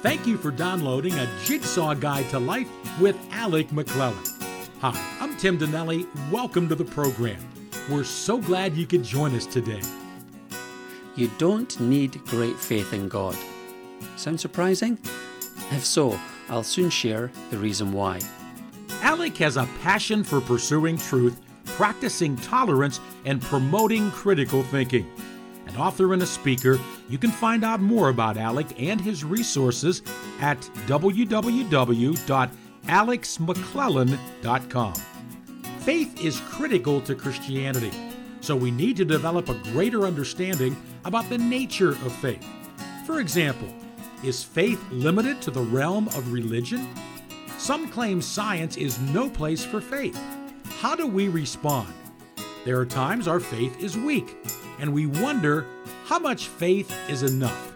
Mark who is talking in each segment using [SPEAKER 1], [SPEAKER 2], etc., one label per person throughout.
[SPEAKER 1] Thank you for downloading a Jigsaw Guide to Life with Alex McLellan. Hi, I'm Tim Donnelly. Welcome to the program. We're so glad you could join us today.
[SPEAKER 2] You don't need great faith in God. Sound surprising? If so, I'll soon share the reason why.
[SPEAKER 1] Alex has a passion for pursuing truth, practicing tolerance, and promoting critical thinking. An author and a speaker, you can find out more about Alex and his resources at www.alexmclellan.com. Faith is critical to Christianity, so we need to develop a greater understanding about the nature of faith. For example, is faith limited to the realm of religion? Some claim science is no place for faith. How do we respond? There are times our faith is weak, and we wonder how much faith is enough.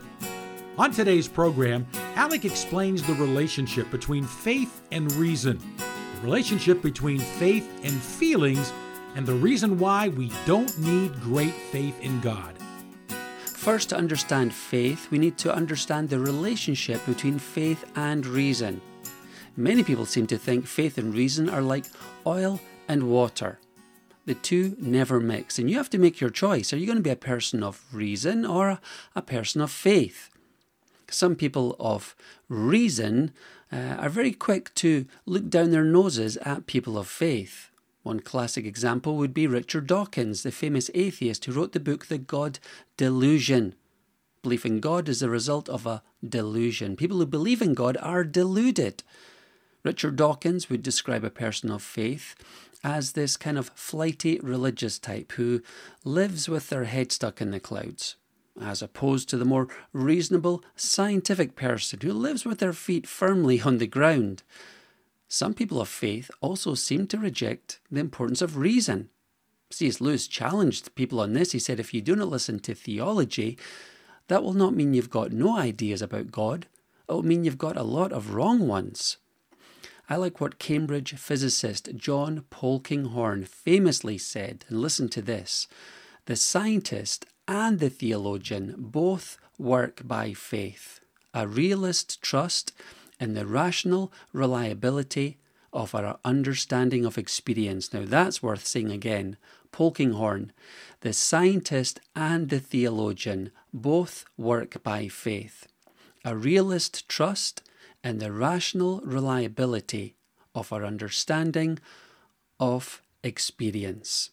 [SPEAKER 1] On today's program, Alec explains the relationship between faith and reason, the relationship between faith and feelings, and the reason why we don't need great faith in God.
[SPEAKER 2] First, to understand faith, we need to understand the relationship between faith and reason. Many people seem to think faith and reason are like oil and water. The two never mix, and you have to make your choice. Are you going to be a person of reason or a person of faith? Some people of reason uh, are very quick to look down their noses at people of faith. One classic example would be Richard Dawkins, the famous atheist who wrote the book The God Delusion. Belief in God is the result of a delusion. People who believe in God are deluded. Richard Dawkins would describe a person of faith as this kind of flighty religious type who lives with their head stuck in the clouds, as opposed to the more reasonable scientific person who lives with their feet firmly on the ground. Some people of faith also seem to reject the importance of reason. C.S. Lewis challenged people on this. He said, if you do not listen to theology, that will not mean you've got no ideas about God. It will mean you've got a lot of wrong ones. I like what Cambridge physicist John Polkinghorne famously said, and listen to this the scientist and the theologian both work by faith, a realist trust in the rational reliability of our understanding of experience. Now that's worth saying again. Polkinghorne, the scientist and the theologian both work by faith, a realist trust in the rational reliability of our understanding of experience.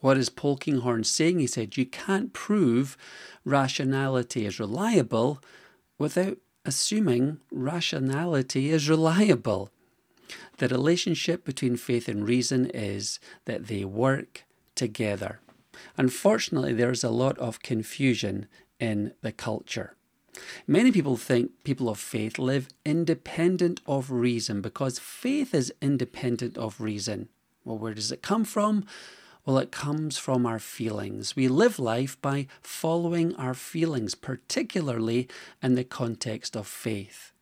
[SPEAKER 2] What is Polkinghorne saying? He said, You can't prove rationality is reliable without assuming rationality is reliable. The relationship between faith and reason is that they work together. Unfortunately, there's a lot of confusion in the culture. Many people think people of faith live independent of reason because faith is independent of reason. Well, where does it come from? Well, it comes from our feelings. We live life by following our feelings, particularly in the context of faith.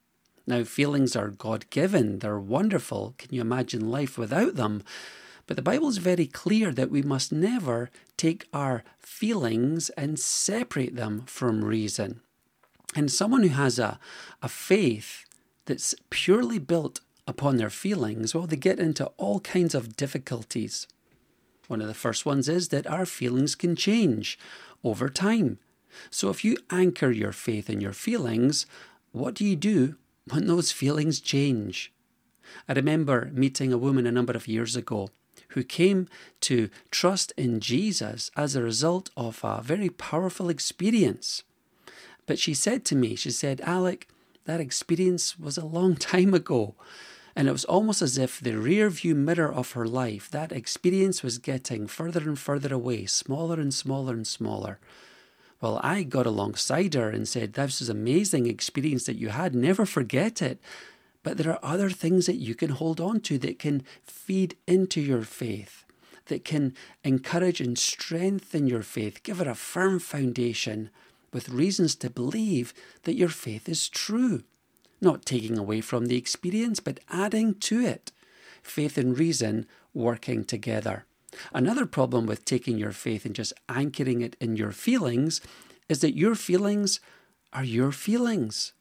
[SPEAKER 2] Now, feelings are God given, they're wonderful. Can you imagine life without them? But the Bible is very clear that we must never take our feelings and separate them from reason. And someone who has a, a faith that's purely built upon their feelings, well, they get into all kinds of difficulties. One of the first ones is that our feelings can change over time. So if you anchor your faith in your feelings, what do you do when those feelings change? I remember meeting a woman a number of years ago who came to trust in Jesus as a result of a very powerful experience. But she said to me, she said, Alex, that experience was a long time ago. And it was almost as if the rear view mirror of her life, that experience was getting further and further away, smaller and smaller and smaller. Well, I got alongside her and said, This is amazing experience that you had. Never forget it. But there are other things that you can hold on to that can feed into your faith, that can encourage and strengthen your faith, give it a firm foundation with reasons to believe that your faith is true, not taking away from the experience, but adding to it. Faith and reason working together. Another problem with taking your faith and just anchoring it in your feelings is that your feelings are your feelings.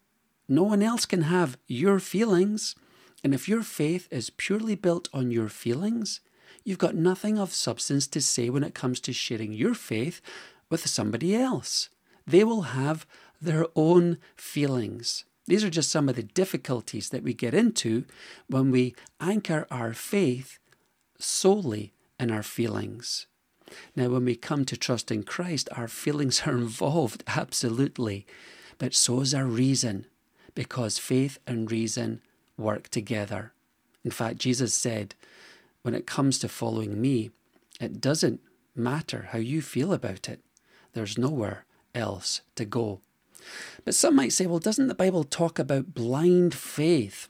[SPEAKER 2] No one else can have your feelings. And if your faith is purely built on your feelings, you've got nothing of substance to say when it comes to sharing your faith with somebody else. They will have their own feelings. These are just some of the difficulties that we get into when we anchor our faith solely in our feelings. Now, when we come to trust in Christ, our feelings are involved, absolutely, but so is our reason, because faith and reason work together. In fact, Jesus said, when it comes to following me, it doesn't matter how you feel about it. There's nowhere else to go. But some might say, well, doesn't the Bible talk about blind faith?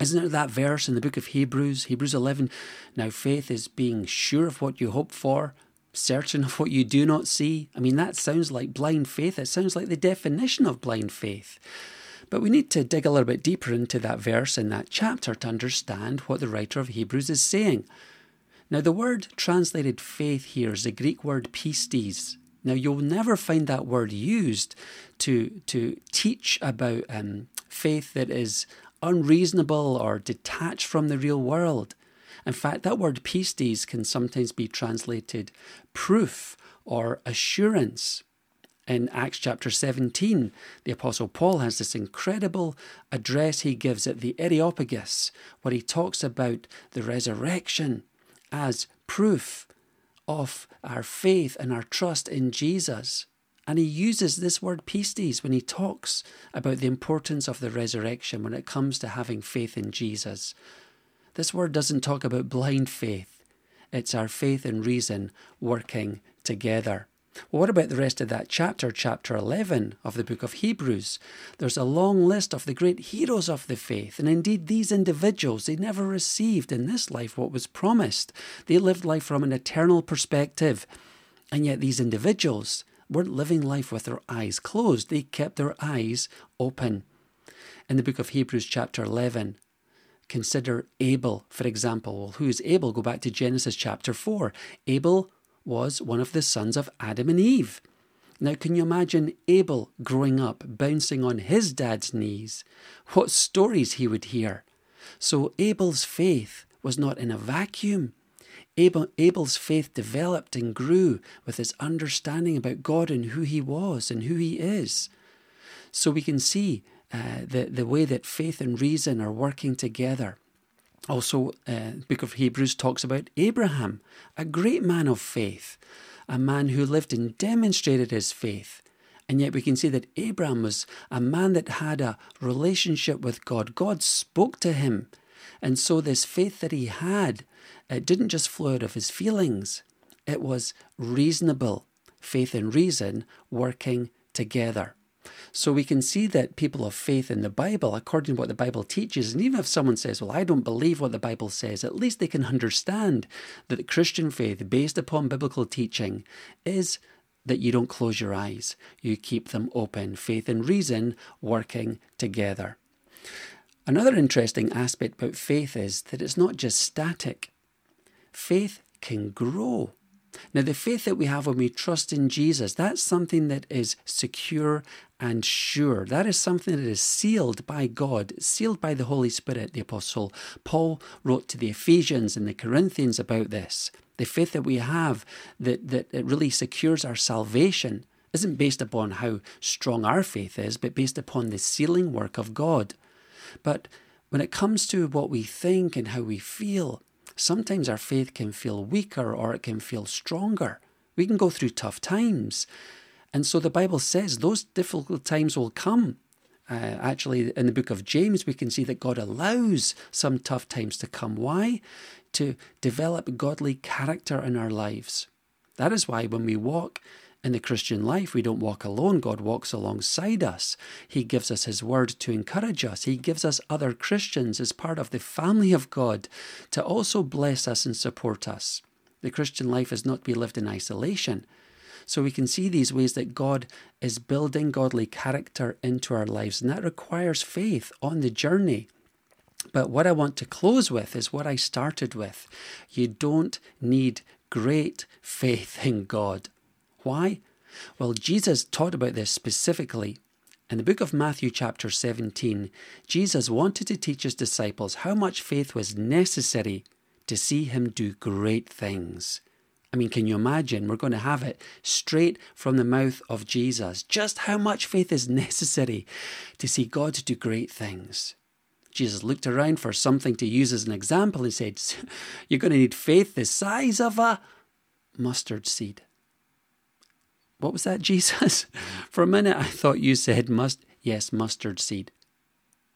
[SPEAKER 2] Isn't it that verse in the book of Hebrews, Hebrews 11? Now, faith is being sure of what you hope for, certain of what you do not see. I mean, that sounds like blind faith. It sounds like the definition of blind faith. But we need to dig a little bit deeper into that verse in that chapter to understand what the writer of Hebrews is saying. Now, the word translated faith here is the Greek word pistis. Now, you'll never find that word used to, to teach about um, faith that is unreasonable or detached from the real world. In fact, that word pistis can sometimes be translated proof or assurance. In Acts chapter 17, the Apostle Paul has this incredible address he gives at the Areopagus, where he talks about the resurrection as proof of our faith and our trust in Jesus. And he uses this word pistis when he talks about the importance of the resurrection when it comes to having faith in Jesus. This word doesn't talk about blind faith, it's our faith and reason working together. Well, what about the rest of that chapter, chapter 11 of the book of Hebrews? There's a long list of the great heroes of the faith, and indeed these individuals, they never received in this life what was promised. They lived life from an eternal perspective, and yet these individuals weren't living life with their eyes closed, they kept their eyes open. In the book of Hebrews, chapter 11, consider Abel, for example. Well, who is Abel? Go back to Genesis chapter 4. Abel was one of the sons of Adam and Eve. Now, can you imagine Abel growing up, bouncing on his dad's knees? What stories he would hear. So, Abel's faith was not in a vacuum. Abel, Abel's faith developed and grew with his understanding about God and who he was and who he is. So, we can see uh, the, the way that faith and reason are working together. Also, uh, book of Hebrews talks about Abraham, a great man of faith, a man who lived and demonstrated his faith. And yet we can see that Abraham was a man that had a relationship with God. God spoke to him. And so this faith that he had, it didn't just flow out of his feelings. It was reasonable. Faith and reason working together. So we can see that people of faith in the Bible, according to what the Bible teaches, and even if someone says, Well, I don't believe what the Bible says, at least they can understand that the Christian faith, based upon biblical teaching, is that you don't close your eyes, you keep them open, faith and reason working together. Another interesting aspect about faith is that it's not just static. Faith can grow. Now, the faith that we have when we trust in Jesus, that's something that is secure and sure. That is something that is sealed by God, sealed by the Holy Spirit. The Apostle Paul wrote to the Ephesians and the Corinthians about this. The faith that we have that, that it really secures our salvation isn't based upon how strong our faith is, but based upon the sealing work of God. But when it comes to what we think and how we feel, sometimes our faith can feel weaker or it can feel stronger. We can go through tough times. And so the Bible says those difficult times will come. Uh, actually, in the book of James, we can see that God allows some tough times to come. Why? To develop godly character in our lives. That is why when we walk in the Christian life, we don't walk alone. God walks alongside us. He gives us His word to encourage us. He gives us other Christians as part of the family of God to also bless us and support us. The Christian life is not to be lived in isolation. So we can see these ways that God is building godly character into our lives, and that requires faith on the journey. But what I want to close with is what I started with. You don't need great faith in God. Why? Well, Jesus taught about this specifically In the book of Matthew, chapter 17, Jesus wanted to teach his disciples how much faith was necessary to see him do great things. I mean, can you imagine? We're going to have it straight from the mouth of Jesus. Just how much faith is necessary to see God do great things. Jesus looked around for something to use as an example and said, You're going to need faith the size of a mustard seed. What was that, Jesus? For a minute, I thought you said must. Yes, mustard seed.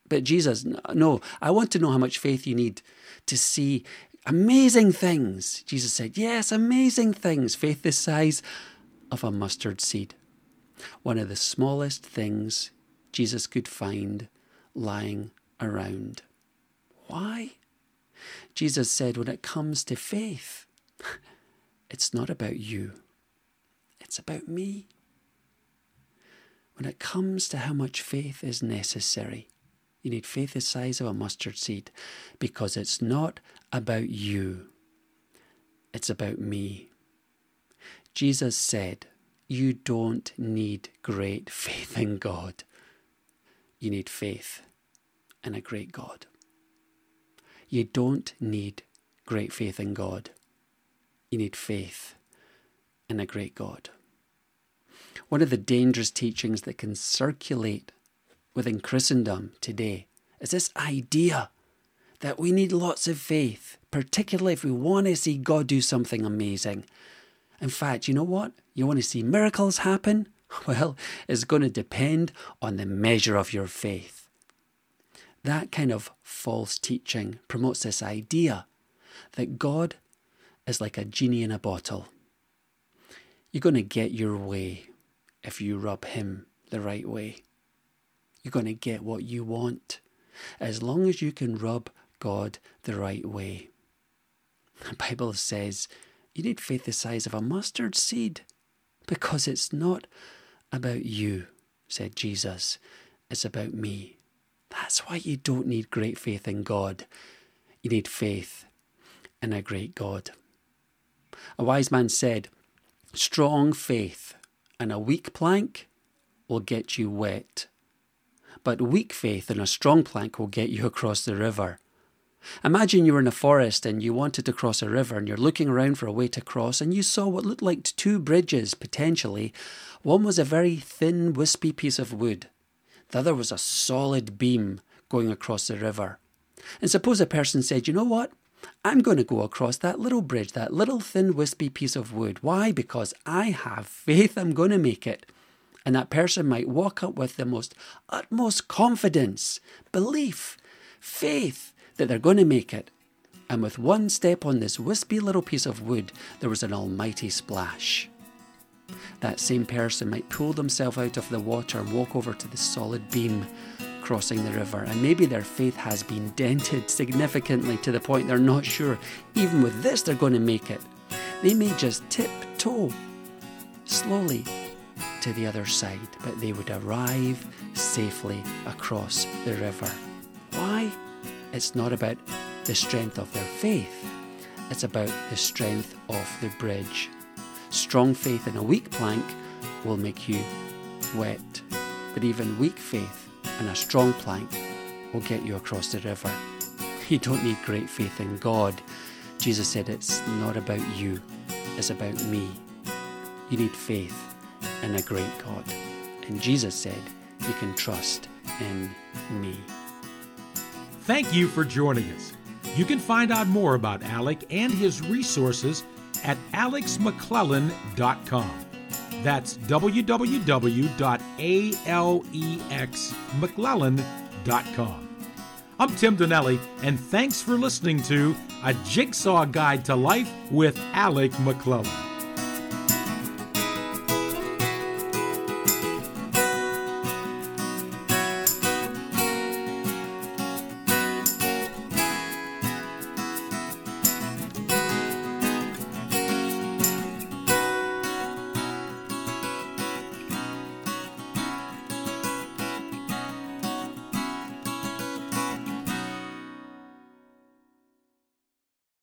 [SPEAKER 2] But Jesus, no, I want to know how much faith you need to see amazing things. Jesus said, Yes, amazing things. Faith the size of a mustard seed. One of the smallest things Jesus could find lying around. Why? Jesus said, When it comes to faith, it's not about you. It's about me. When it comes to how much faith is necessary, you need faith the size of a mustard seed because it's not about you, it's about me. Jesus said, You don't need great faith in God. You need faith in a great God. You don't need great faith in God. You need faith in a great God. One of the dangerous teachings that can circulate within Christendom today is this idea that we need lots of faith, particularly if we want to see God do something amazing. In fact, you know what? You want to see miracles happen? Well, it's going to depend on the measure of your faith. That kind of false teaching promotes this idea that God is like a genie in a bottle. You're going to get your way if you rub him the right way. You're going to get what you want as long as you can rub God the right way. The Bible says you need faith the size of a mustard seed because it's not about you, said Jesus. It's about me. That's why you don't need great faith in God. You need faith in a great God. A wise man said, Strong faith and a weak plank will get you wet. But weak faith and a strong plank will get you across the river. Imagine you were in a forest and you wanted to cross a river and you're looking around for a way to cross and you saw what looked like two bridges potentially. One was a very thin, wispy piece of wood, the other was a solid beam going across the river. And suppose a person said, You know what? I'm going to go across that little bridge, that little thin, wispy piece of wood. Why? Because I have faith I'm going to make it. And that person might walk up with the most utmost confidence, belief, faith that they're going to make it. And with one step on this wispy little piece of wood, there was an almighty splash. That same person might pull themselves out of the water and walk over to the solid beam crossing the river, and maybe their faith has been dented significantly to the point they're not sure, even with this, they're going to make it. They may just tiptoe slowly to the other side, but they would arrive safely across the river. Why? It's not about the strength of their faith, it's about the strength of the bridge. Strong faith in a weak plank will make you wet, but even weak faith and a strong plank will get you across the river. You don't need great faith in God. Jesus said it's not about you, it's about me. You need faith in a great God. And Jesus said, You can trust in me.
[SPEAKER 1] Thank you for joining us. You can find out more about Alex and his resources at alexmclellan.com. That's www.alexmclellan.com. I'm Tim Donnelly, and thanks for listening to A Jigsaw Guide to Life with Alex McLellan.